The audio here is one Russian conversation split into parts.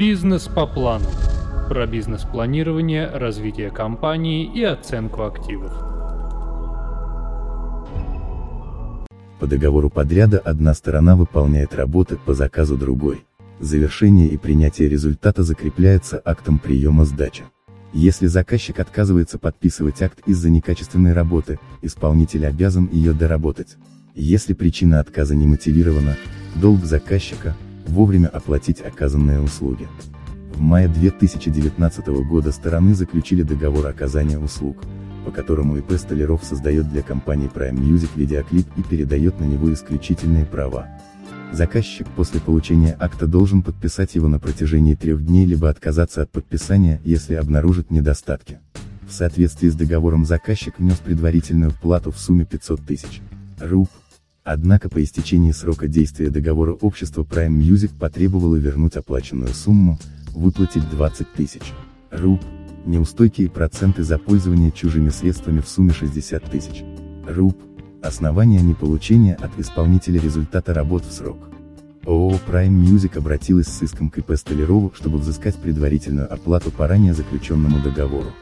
Бизнес по плану. Про бизнес-планирование, развитие компании и оценку активов. По договору подряда одна сторона выполняет работы по заказу другой. Завершение и принятие результата закрепляется актом приема сдачи. Если заказчик отказывается подписывать акт из-за некачественной работы, исполнитель обязан ее доработать. Если причина отказа не мотивирована, долг заказчика – вовремя оплатить оказанные услуги. В мае 2019 года стороны заключили договор оказания услуг, по которому ИП Столяров создает для компании Prime Music видеоклип и передает на него исключительные права. Заказчик после получения акта должен подписать его на протяжении трех дней либо отказаться от подписания, если обнаружит недостатки. В соответствии с договором заказчик внес предварительную плату в сумме 500 тысяч руб. Однако по истечении срока действия договора общество Prime Music потребовало вернуть оплаченную сумму, выплатить 20 тысяч руб, неустойки и проценты за пользование чужими средствами в сумме 60 тысяч руб, Основания неполучения от исполнителя результата работ в срок. ООО Prime Music обратилась с иском к ИП Столярову, чтобы взыскать предварительную оплату по ранее заключенному договору.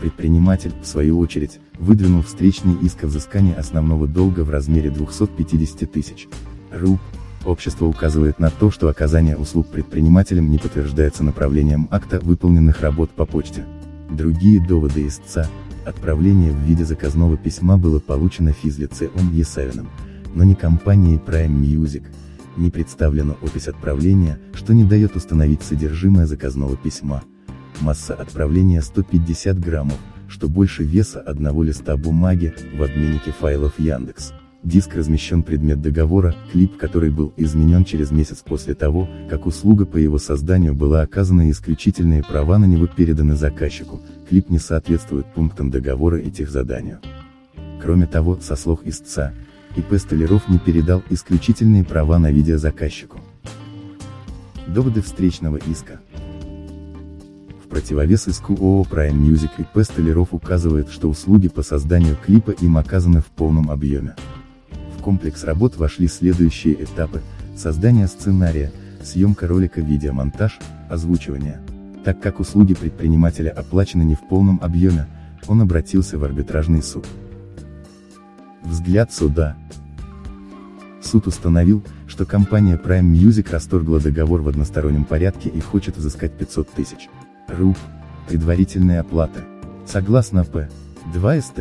Предприниматель, в свою очередь, выдвинул встречный иск о взыскании основного долга в размере 250 тысяч руб. Общество указывает на то, что оказание услуг предпринимателям не подтверждается направлением акта выполненных работ по почте. Другие доводы истца, Отправление в виде заказного письма было получено физлицеем Есавиным, но не компанией Prime Music. Не представлена опись отправления, что не дает установить содержимое заказного письма. Масса отправления 150 граммов, что больше веса одного листа бумаги, в обменнике файлов Яндекс. Диск размещен предмет договора, клип который был изменен через месяц после того, как услуга по его созданию была оказана и исключительные права на него переданы заказчику, клип не соответствует пунктам договора и техзаданию. Кроме того, со слов истца, ИП Столяров не передал исключительные права на видео заказчику. Доводы встречного иска. В противовес иску ООО Prime Music ИП Столяров указывает, что услуги по созданию клипа им оказаны в полном объеме комплекс работ вошли следующие этапы, создание сценария, съемка ролика видеомонтаж, озвучивание. Так как услуги предпринимателя оплачены не в полном объеме, он обратился в арбитражный суд. Взгляд суда. Суд установил, что компания Prime Music расторгла договор в одностороннем порядке и хочет взыскать 500 тысяч руб, предварительная оплата. Согласно П. 2 СТ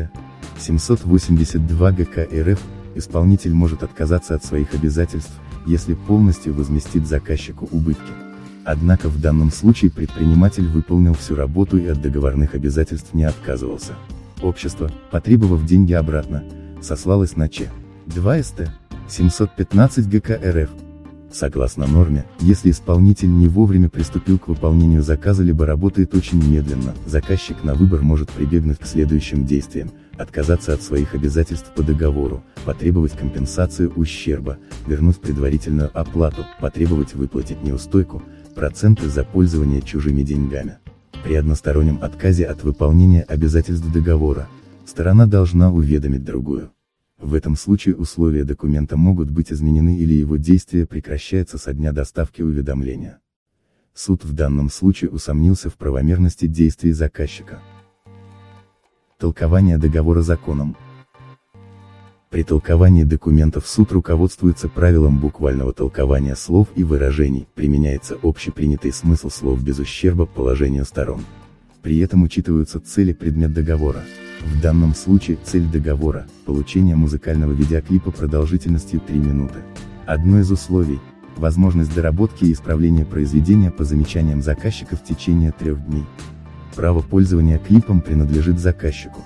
782 ГК РФ, исполнитель может отказаться от своих обязательств, если полностью возместит заказчику убытки. Однако в данном случае предприниматель выполнил всю работу и от договорных обязательств не отказывался. Общество, потребовав деньги обратно, сослалось на Ч. 2 СТ 715 ГК РФ. Согласно норме, если исполнитель не вовремя приступил к выполнению заказа либо работает очень медленно, заказчик на выбор может прибегнуть к следующим действиям, отказаться от своих обязательств по договору, потребовать компенсацию ущерба, вернуть предварительную оплату, потребовать выплатить неустойку, проценты за пользование чужими деньгами. При одностороннем отказе от выполнения обязательств договора, сторона должна уведомить другую. В этом случае условия документа могут быть изменены или его действие прекращается со дня доставки уведомления. Суд в данном случае усомнился в правомерности действий заказчика. Толкование договора законом. При толковании документов суд руководствуется правилом буквального толкования слов и выражений, применяется общепринятый смысл слов без ущерба положению сторон. При этом учитываются цели предмет договора. В данном случае цель договора – получение музыкального видеоклипа продолжительностью 3 минуты. Одно из условий – возможность доработки и исправления произведения по замечаниям заказчика в течение трех дней. Право пользования клипом принадлежит заказчику.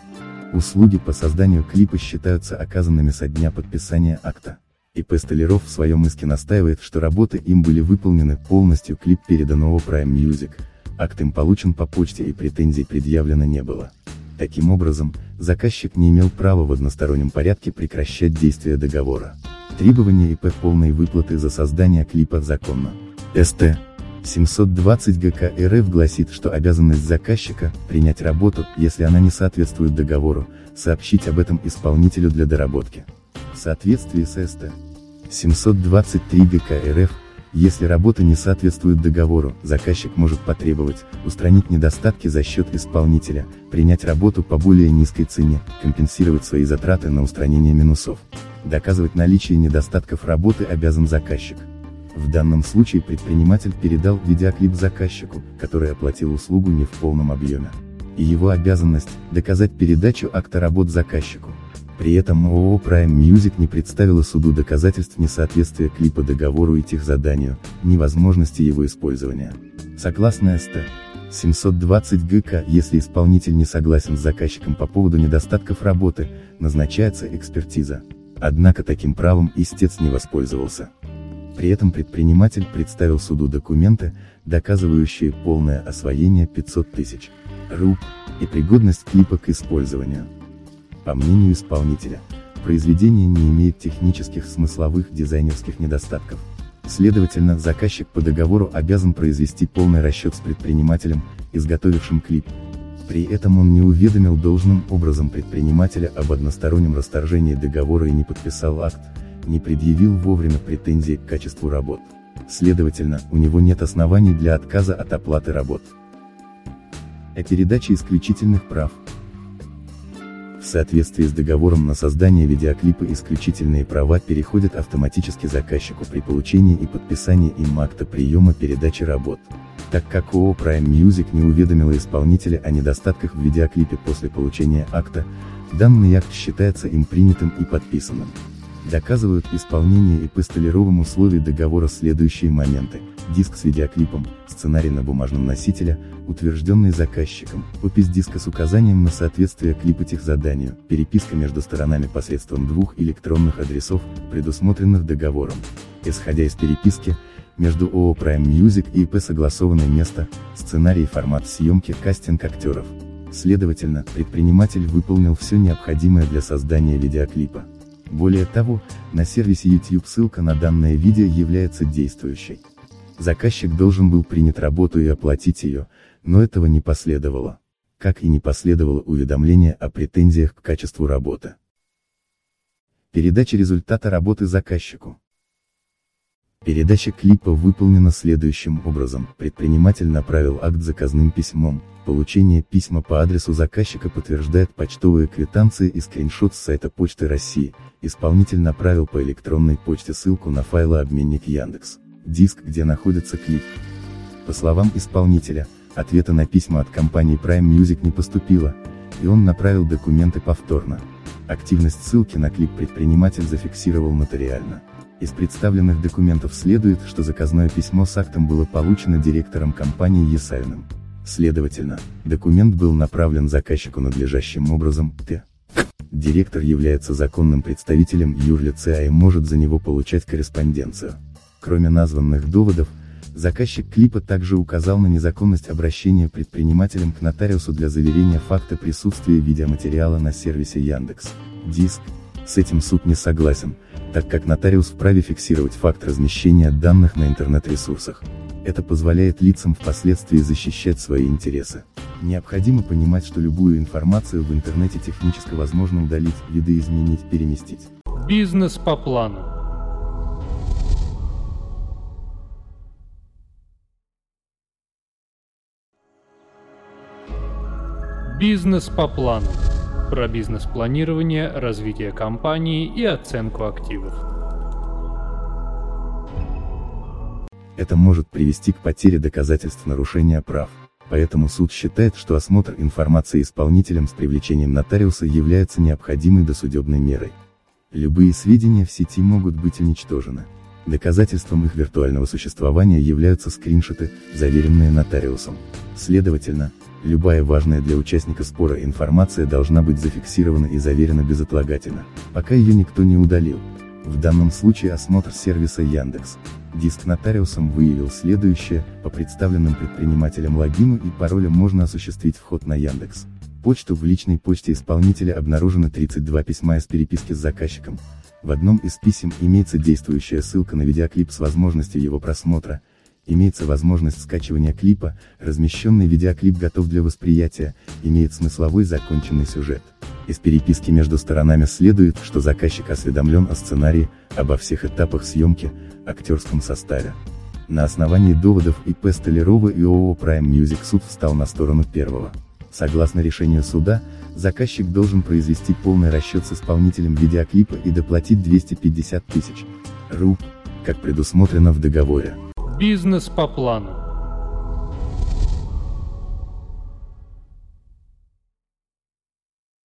Услуги по созданию клипа считаются оказанными со дня подписания акта. ИП Столяров в своем иске настаивает, что работы им были выполнены полностью, клип передан ООО Prime Music, акт им получен по почте и претензий предъявлено не было. Таким образом, заказчик не имел права в одностороннем порядке прекращать действие договора. Требование ИП полной выплаты за создание клипа законно. СТ. 720 ГК РФ гласит, что обязанность заказчика – принять работу, если она не соответствует договору, сообщить об этом исполнителю для доработки. В соответствии с СТ. 723 ГК РФ, Если работа не соответствует договору, заказчик может потребовать, устранить недостатки за счет исполнителя, принять работу по более низкой цене, компенсировать свои затраты на устранение минусов. Доказывать наличие недостатков работы обязан заказчик. В данном случае предприниматель передал видеоклип заказчику, который оплатил услугу не в полном объеме. И его обязанность – доказать передачу акта работ заказчику. При этом ООО Prime Music не представила суду доказательств несоответствия клипа договору и техзаданию, невозможности его использования. Согласно СТ. 720 ГК, если исполнитель не согласен с заказчиком по поводу недостатков работы, назначается экспертиза. Однако таким правом истец не воспользовался. При этом предприниматель представил суду документы, доказывающие полное освоение 500 тысяч руб и пригодность клипа к использованию. По мнению исполнителя, произведение не имеет технических, смысловых, дизайнерских недостатков. Следовательно, заказчик по договору обязан произвести полный расчет с предпринимателем, изготовившим клип. При этом он не уведомил должным образом предпринимателя об одностороннем расторжении договора и не подписал акт, не предъявил вовремя претензий к качеству работ. Следовательно, у него нет оснований для отказа от оплаты работ. О передаче исключительных прав. В соответствии с договором на создание видеоклипа исключительные права переходят автоматически заказчику при получении и подписании им акта приема передачи работ. Так как ООО Prime Music не уведомила исполнителя о недостатках в видеоклипе после получения акта, данный акт считается им принятым и подписанным. Доказывают исполнение и по столировым условий договора следующие моменты. Диск с видеоклипом, сценарий на бумажном носителе, утвержденный заказчиком, опись диска с указанием на соответствие клипа техзаданию, переписка между сторонами посредством двух электронных адресов, предусмотренных договором. Исходя из переписки, между ООО Prime Music и ИП согласованное место, сценарий и формат съемки, кастинг актеров. Следовательно, предприниматель выполнил все необходимое для создания видеоклипа. Более того, на сервисе YouTube ссылка на данное видео является действующей. Заказчик должен был принять работу и оплатить ее, но этого не последовало. Как и не последовало уведомление о претензиях к качеству работы. Передача результата работы заказчику. Передача клипа выполнена следующим образом. Предприниматель направил акт заказным письмом. Получение письма по адресу заказчика подтверждает почтовые квитанции и скриншот с сайта Почты России. Исполнитель направил по электронной почте ссылку на файлообменник Яндекс. Диск, где находится клип. По словам исполнителя, Ответа на письма от компании Prime Music не поступило, и он направил документы повторно. Активность ссылки на клип предприниматель зафиксировал нотариально. Из представленных документов следует, что заказное письмо с актом было получено директором компании Есавиным. Следовательно, документ был направлен заказчику надлежащим образом, Т. Директор является законным представителем юрлица и может за него получать корреспонденцию. Кроме названных доводов, Заказчик клипа также указал на незаконность обращения предпринимателем к нотариусу для заверения факта присутствия видеоматериала на сервисе Яндекс. Диск. С этим суд не согласен, так как нотариус вправе фиксировать факт размещения данных на интернет-ресурсах. Это позволяет лицам впоследствии защищать свои интересы. Необходимо понимать, что любую информацию в интернете технически возможно удалить, видоизменить, переместить. Бизнес по плану. Бизнес по плану. Про бизнес-планирование, развитие компании и оценку активов. Это может привести к потере доказательств нарушения прав. Поэтому суд считает, что осмотр информации исполнителем с привлечением нотариуса является необходимой досудебной мерой. Любые сведения в сети могут быть уничтожены. Доказательством их виртуального существования являются скриншоты, заверенные нотариусом. Следовательно, Любая важная для участника спора информация должна быть зафиксирована и заверена безотлагательно, пока ее никто не удалил. В данном случае осмотр сервиса Яндекс. Диск нотариусом выявил следующее, по представленным предпринимателям логину и паролю можно осуществить вход на Яндекс. Почту в личной почте исполнителя обнаружено 32 письма из переписки с заказчиком. В одном из писем имеется действующая ссылка на видеоклип с возможностью его просмотра, имеется возможность скачивания клипа, размещенный видеоклип готов для восприятия, имеет смысловой законченный сюжет. Из переписки между сторонами следует, что заказчик осведомлен о сценарии, обо всех этапах съемки, актерском составе. На основании доводов ИП Столярова и ООО Prime Music суд встал на сторону первого. Согласно решению суда, заказчик должен произвести полный расчет с исполнителем видеоклипа и доплатить 250 тысяч руб, как предусмотрено в договоре. Бизнес по плану.